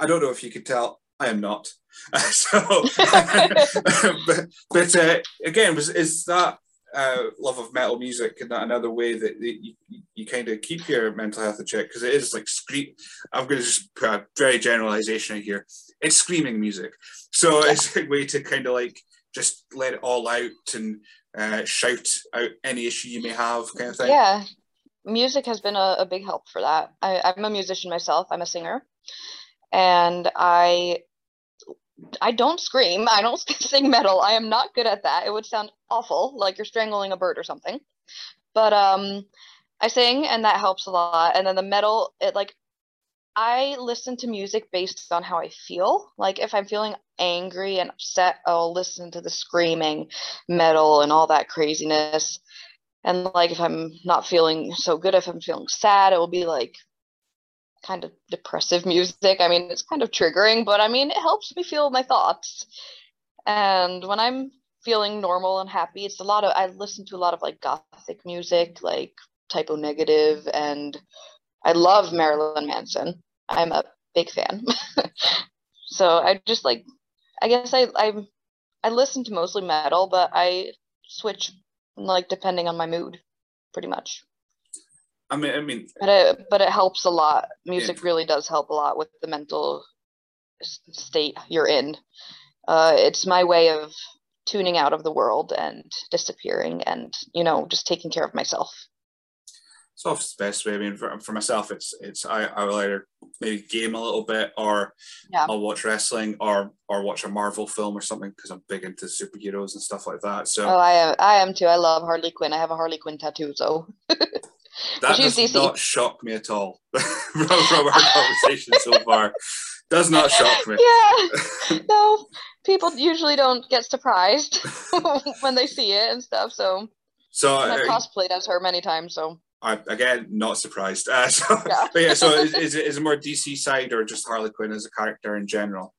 I don't know if you could tell, I am not. Uh, [laughs] so, [laughs] but, but uh, again, was is that uh, love of metal music and that another way that you, you kind of keep your mental health in check because it is like scream. I'm going to just put a very generalization here. It's screaming music, so yeah. it's a way to kind of like just let it all out and uh, shout out any issue you may have, kind of thing. Yeah, music has been a, a big help for that. I, I'm a musician myself. I'm a singer, and I I don't scream. I don't [laughs] sing metal. I am not good at that. It would sound awful, like you're strangling a bird or something. But um, I sing, and that helps a lot. And then the metal, it like I listen to music based on how I feel. Like if I'm feeling angry and upset, I'll listen to the screaming metal and all that craziness. And like if I'm not feeling so good, if I'm feeling sad, it will be like kind of depressive music. I mean, it's kind of triggering, but I mean, it helps me feel my thoughts. And when I'm feeling normal and happy, it's a lot of I listen to a lot of like gothic music, like Type O Negative and I love Marilyn Manson. I'm a big fan. [laughs] so I just like, I guess I I I listen to mostly metal, but I switch like depending on my mood, pretty much. I mean, I mean, but it but it helps a lot. Music yeah. really does help a lot with the mental state you're in. Uh, it's my way of tuning out of the world and disappearing, and you know, just taking care of myself it's often the best way. I mean, for, for myself, it's it's I, I will either maybe game a little bit, or yeah. I'll watch wrestling, or or watch a Marvel film or something because I'm big into superheroes and stuff like that. So oh, I am I am too. I love Harley Quinn. I have a Harley Quinn tattoo, so [laughs] that does DC. not shock me at all [laughs] from, from our conversation so far. Does not shock me. Yeah, [laughs] no, people usually don't get surprised when they see it and stuff. So so I've uh, cosplayed as her many times. So I, again, not surprised. [laughs] Uh, so, yeah. [laughs] but yeah, so is, is, it, is it more DC side or just Harley Quinn as a character in general?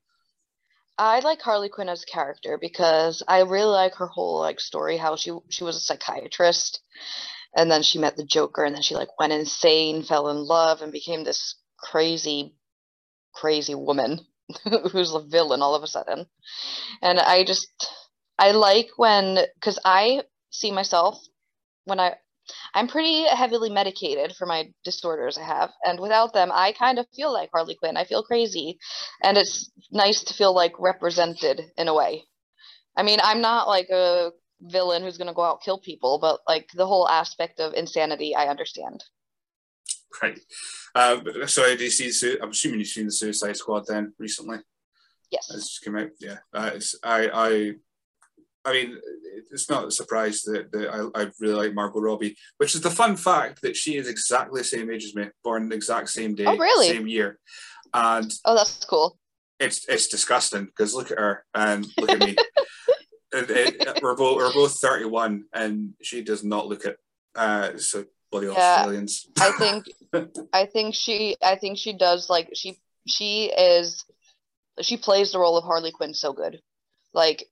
I like Harley Quinn as a character because I really like her whole like story. How she she was a psychiatrist, and then she met the Joker, and then she like went insane, fell in love, and became this crazy, crazy woman [laughs] who's a villain all of a sudden. And I just I like when because I see myself when I I'm pretty heavily medicated for my disorders I have, and without them, I kind of feel like Harley Quinn. I feel crazy, and it's nice to feel like represented in a way. I mean, I'm not like a villain who's going to go out kill people, but like the whole aspect of insanity, I understand. Right. Uh, so, do you see? I'm assuming you've seen the Suicide Squad then recently. Yes. It just came out. Yeah. Uh, it's I I I mean, it's not a surprise that, that I, I, really like Margot Robbie, which is the fun fact that she is exactly the same age as me, born the exact same day, oh, really? same year. And oh, that's cool. It's it's disgusting because look at her and look at me. [laughs] it, it, we're both we're both thirty one, and she does not look at uh, so bloody yeah, Australians. I think [laughs] I think she I think she does like she she is she plays the role of Harley Quinn so good. Like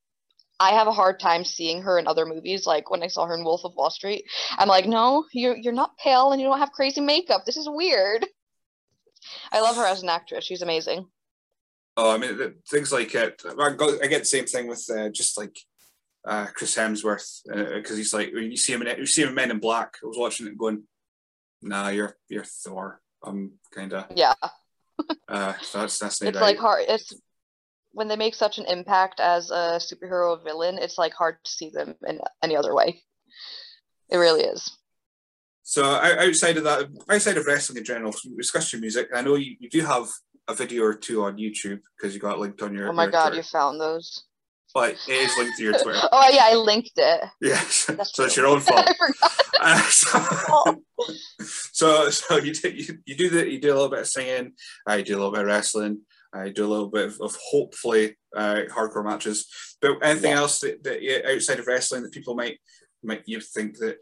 I have a hard time seeing her in other movies. Like when I saw her in Wolf of Wall Street, I'm like, no, you're you're not pale and you don't have crazy makeup. This is weird. I love her as an actress. She's amazing. Oh, I mean, things like it. I, get the same thing with uh, just like uh, Chris Hemsworth because uh, he's like when you see him in you see him in Men in Black. I was watching it going, nah, you're you're Thor. I'm kind of yeah. uh, so that's that's it's like hard. It's when they make such an impact as a superhero villain, it's like hard to see them in any other way. It really is. So outside of that, outside of wrestling in general, we discussed your music. I know you, you do have a video or two on YouTube because you got linked on your. Oh my your god, Twitter. you found those. But it is linked to your Twitter. [laughs] oh yeah, I linked it. Yes, yeah, [laughs] so it's your own [laughs] fault. uh, so, so, so you, do, you you do the you do a little bit of singing. I do a little bit of wrestling. I do a little bit of, of hopefully uh, hardcore matches. But anything yeah. else that, that yeah, outside of wrestling that people might might you think that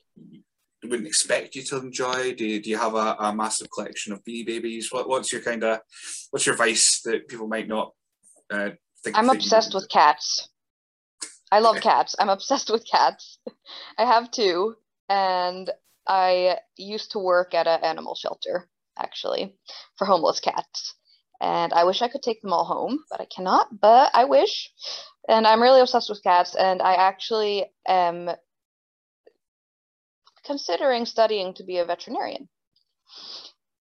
wouldn't expect you to enjoy? Do you, do you have a, a massive collection of Beanie Babies? What, what's your kind of what's your vice that people might not uh, think? I'm obsessed with cats. I love cats. I'm [laughs] obsessed with cats. [laughs] I have two, and I used to work at an animal shelter actually for homeless cats and I wish I could take them all home, but I cannot. But I wish, and I'm really obsessed with cats, and I actually am considering studying to be a veterinarian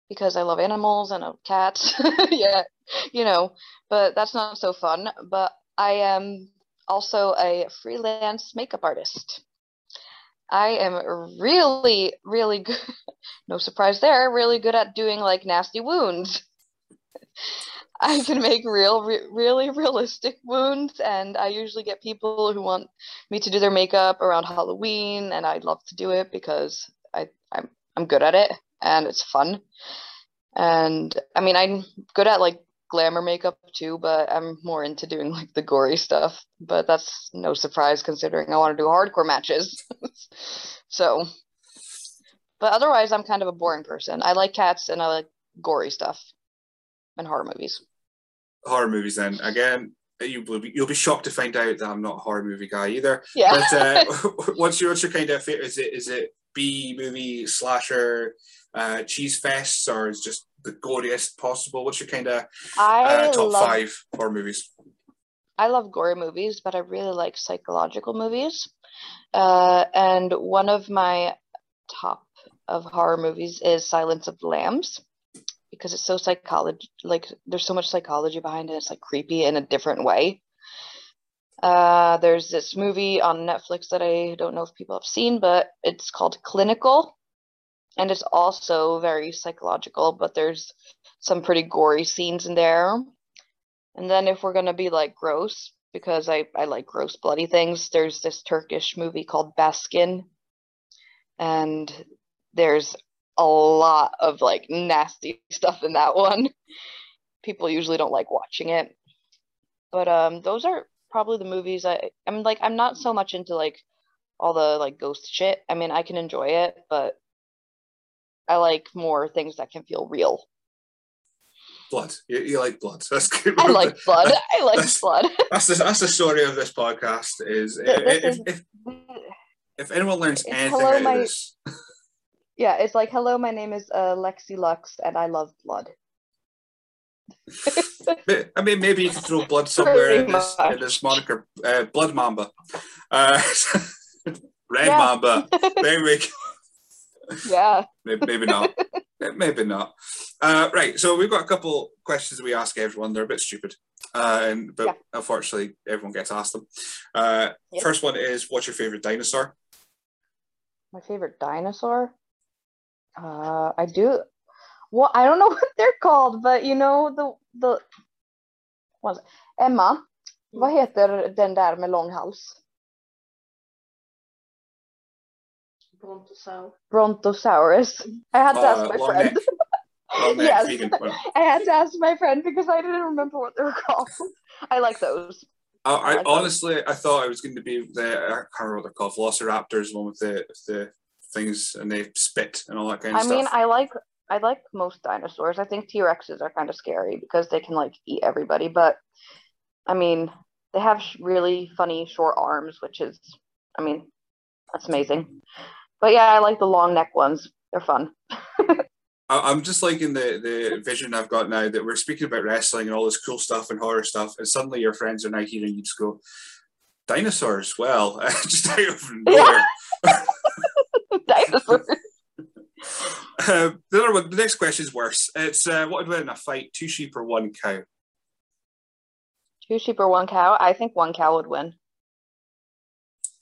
because I love animals and a cat. [laughs] yeah, you know, but that's not so fun. But I am also a freelance makeup artist. I am really, really good. [laughs] no surprise there. Really good at doing like nasty wounds. [laughs] I can make real, re- really realistic wounds, and I usually get people who want me to do their makeup around Halloween, and I'd love to do it because I, I'm I'm good at it and it's fun. And I mean, I'm good at like glamour makeup too, but I'm more into doing like the gory stuff. But that's no surprise considering I want to do hardcore matches. [laughs] so, but otherwise, I'm kind of a boring person. I like cats and I like gory stuff and horror movies. Horror movies, then again, you will be you'll be shocked to find out that I'm not a horror movie guy either. Yeah. But uh, what's your what's your kind of is it is it B movie slasher, uh, cheese fests, or is just the goriest possible? What's your kind of uh, top love, five horror movies? I love gory movies, but I really like psychological movies. Uh, and one of my top of horror movies is Silence of the Lambs because it's so psychology like there's so much psychology behind it it's like creepy in a different way. Uh, there's this movie on netflix that i don't know if people have seen but it's called clinical and it's also very psychological but there's some pretty gory scenes in there. And then if we're going to be like gross because I, I like gross bloody things there's this turkish movie called baskin and there's a lot of like nasty [laughs] stuff in that one. People usually don't like watching it. But um those are probably the movies I I'm like I'm not so much into like all the like ghost shit. I mean, I can enjoy it, but I like more things that can feel real. Blood. You, you like blood. [laughs] That's good. I like blood. I like that's, blood. [laughs] That's the, that's the story of this podcast. Is, if, if, if, anyone learns anything out of this, yeah, it's like, hello, my name is uh, Lexi Luxx, and I love blood. [laughs] I mean, maybe you could throw blood somewhere in this, in this, moniker. Uh, blood Mamba. Uh, [laughs] Red. Mamba. [laughs] Maybe. yeah. Maybe, maybe not. maybe not. Uh, right. So we've got a couple questions we ask everyone. They're a bit stupid, uh, and but yeah. unfortunately, everyone gets asked them. Uh, yep. First one is, what's your favorite dinosaur? My favorite dinosaur? Uh, I do. Well, I don't know [laughs] what they're called, but you know the the. What Emma, vad heter den där med lång hals? Brontosaurus. Brontosaurus. I had to ask uh, my friend. [laughs] yes, [laughs] I had to ask my friend because I didn't remember what they were called. I like those. I, I, I honestly. I thought I was going to be the I can't remember what they're called, Velociraptors, one with the the things and they spit and all that kind of I stuff. I mean, I like I like most dinosaurs. I think T Rexes are kind of scary because they can like eat everybody. But I mean, they have really funny short arms, which is, I mean, that's amazing. But yeah, I like the long neck ones. They're fun. [laughs] I'm just liking the the vision I've got now that we're speaking about wrestling and all this cool stuff and horror stuff, and suddenly your friends are now hearing you just go, dinosaurs. Well, [laughs] just out of nowhere. dinosaurs. Uh, the other one, the next question is worse. It's uh, what would win in a fight: two sheep or one cow? Two sheep or one cow? I think one cow would win.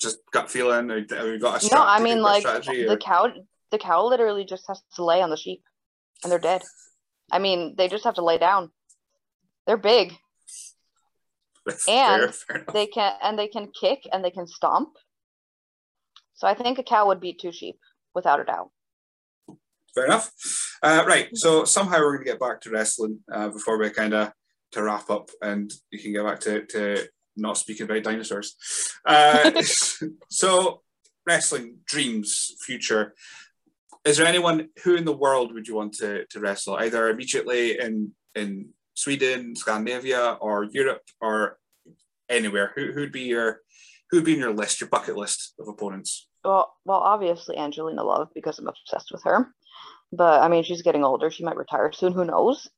Just gut feeling, or have you got a no? I mean, like the cow. The cow literally just has to lay on the sheep, and they're dead. I mean, they just have to lay down. They're big, [laughs] That's and fair, fair they can and they can kick and they can stomp so I think a cow would beat two sheep without a doubt. Fair enough. Uh, right. So somehow we're going to get back to wrestling uh, before we kind of to wrap up, and you can get back to, to not speaking about dinosaurs. Uh, [laughs] so wrestling dreams, future. Is there anyone who in the world would you want to, to wrestle, either immediately in in Sweden, Scandinavia, or Europe, or anywhere? Who who'd be your who'd be in your list, your bucket list of opponents? Well, well, obviously Angelina Love because I'm obsessed with her. But I mean, she's getting older. She might retire soon. Who knows?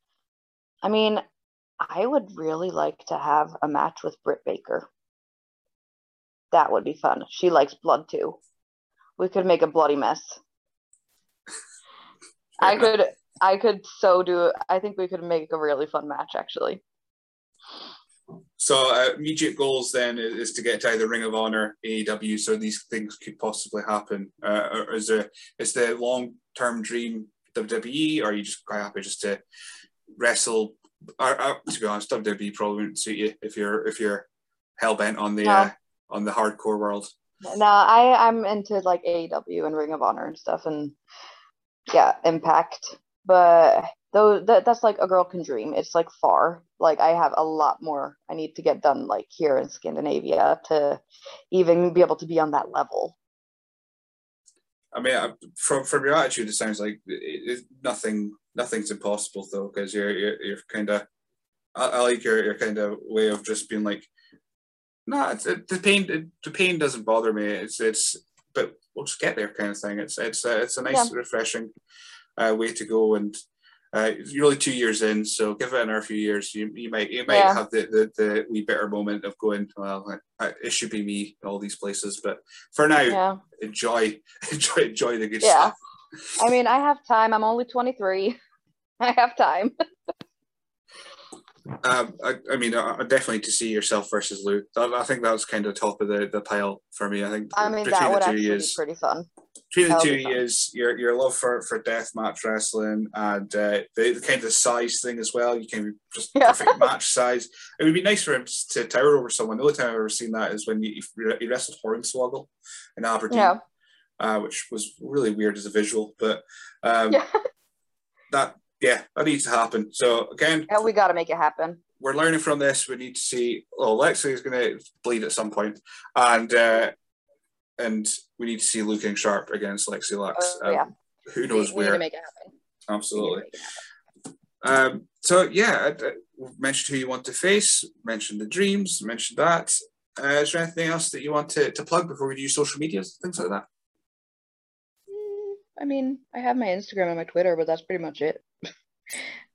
I mean, I would really like to have a match with Britt Baker. That would be fun. She likes blood too. we could make a bloody mess. [laughs] I could I could so do I think we could make a really fun match actually. So uh, immediate goals then is to get to either Ring of Honor, AEW, so these things could possibly happen. Uh, or is there is the long term dream WWE, or are you just quite happy just to wrestle? Or, or, to be honest, WWE probably wouldn't suit you if you're if you're hell bent on the no. uh, on the hardcore world. No, I I'm into like AEW and Ring of Honor and stuff, and yeah, Impact. But though that, that's like a girl can dream. It's like far. Like I have a lot more I need to get done like here in Scandinavia to even be able to be on that level. I mean, from from your attitude, it sounds like it, it, nothing nothing's impossible though, because you're you're, you're kind of. I, I, like your, your kind of way of just being like, no, nah, it, the pain it, the pain doesn't bother me. It's it's but we'll just get there kind of thing. It's it's uh, it's a nice yeah. refreshing uh, way to go and. Uh, you're only two years in, so give it another few years. You, you might you might yeah. have the, the the wee bitter moment of going, well, it should be me in all these places. But for now, yeah. enjoy [laughs] enjoy enjoy the good yeah. stuff. I mean, I have time. I'm only 23. [laughs] I have time. [laughs] Um, I, I, mean, uh, definitely to see yourself versus Lou. I think that was kind of top of the, the pile for me. I think I mean that would actually years, be pretty fun. Between the two years, your your love for for death match wrestling and uh, the, the, kind of size thing as well. You can just yeah. perfect match size. It would be nice for him to tower over someone. The only time I've ever seen that is when he, he wrestled Hornswoggle in Aberdeen, yeah. uh, which was really weird as a visual. But um, yeah. [laughs] that yeah, that needs to happen. So again, yeah, we got to make it happen. We're learning from this. We need to see. Oh, Lexi is going to bleed at some point, and uh, and we need to see Lou King Sharp against Lexi Luxx. Uh, yeah. Who knows we, where? We make it happen. Absolutely. Um, so yeah, I, I mentioned who you want to face. Mentioned the dreams. Mentioned that. Uh, is there anything else that you want to, to plug before we do social medias, things like that? Mm, I mean, I have my Instagram and my Twitter, but that's pretty much it. [laughs]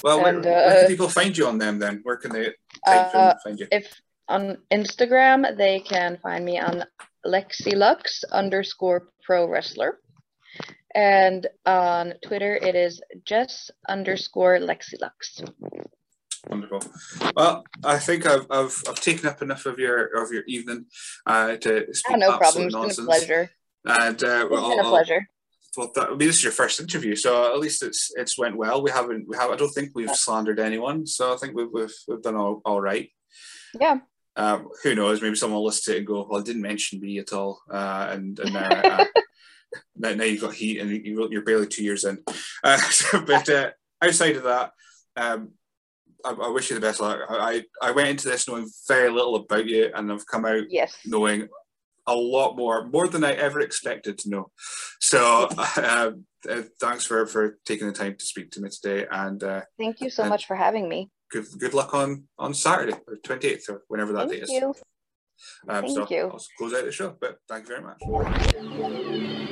Well, and, where, where, can uh, people find you on them then? Where can they type uh, find you? If on Instagram, they can find me on Lexilux underscore pro wrestler. And on Twitter, it is Jess underscore Lexilux. Wonderful. Well, I think I've, I've, I've taken up enough of your of your evening uh, to speak. Oh, no problem. It's nonsense. been a pleasure. And uh, well, it's been a pleasure well, that, I mean, this is your first interview, so at least it's it's went well. We haven't, we have, I don't think we've slandered anyone, so I think we've we've, we've done all, all right. Yeah. Um, who knows? Maybe someone will listen to it and go, "Well, I didn't mention me at all," uh, and and uh, [laughs] uh, now, now, you've got heat and you, are barely two years in. Uh, [laughs] so, but uh, outside of that, um, I, I, wish you the best luck. I, I went into this knowing very little about you, and I've come out yes. knowing a lot more, more than I ever expected to know. So uh, [laughs] uh, thanks for, for taking the time to speak to me today. And uh, thank you so much for having me. Good, good luck on, on Saturday, or 28th, or whenever that thank day is. You. Um, thank so you. I'll close out the show, but thank you very much.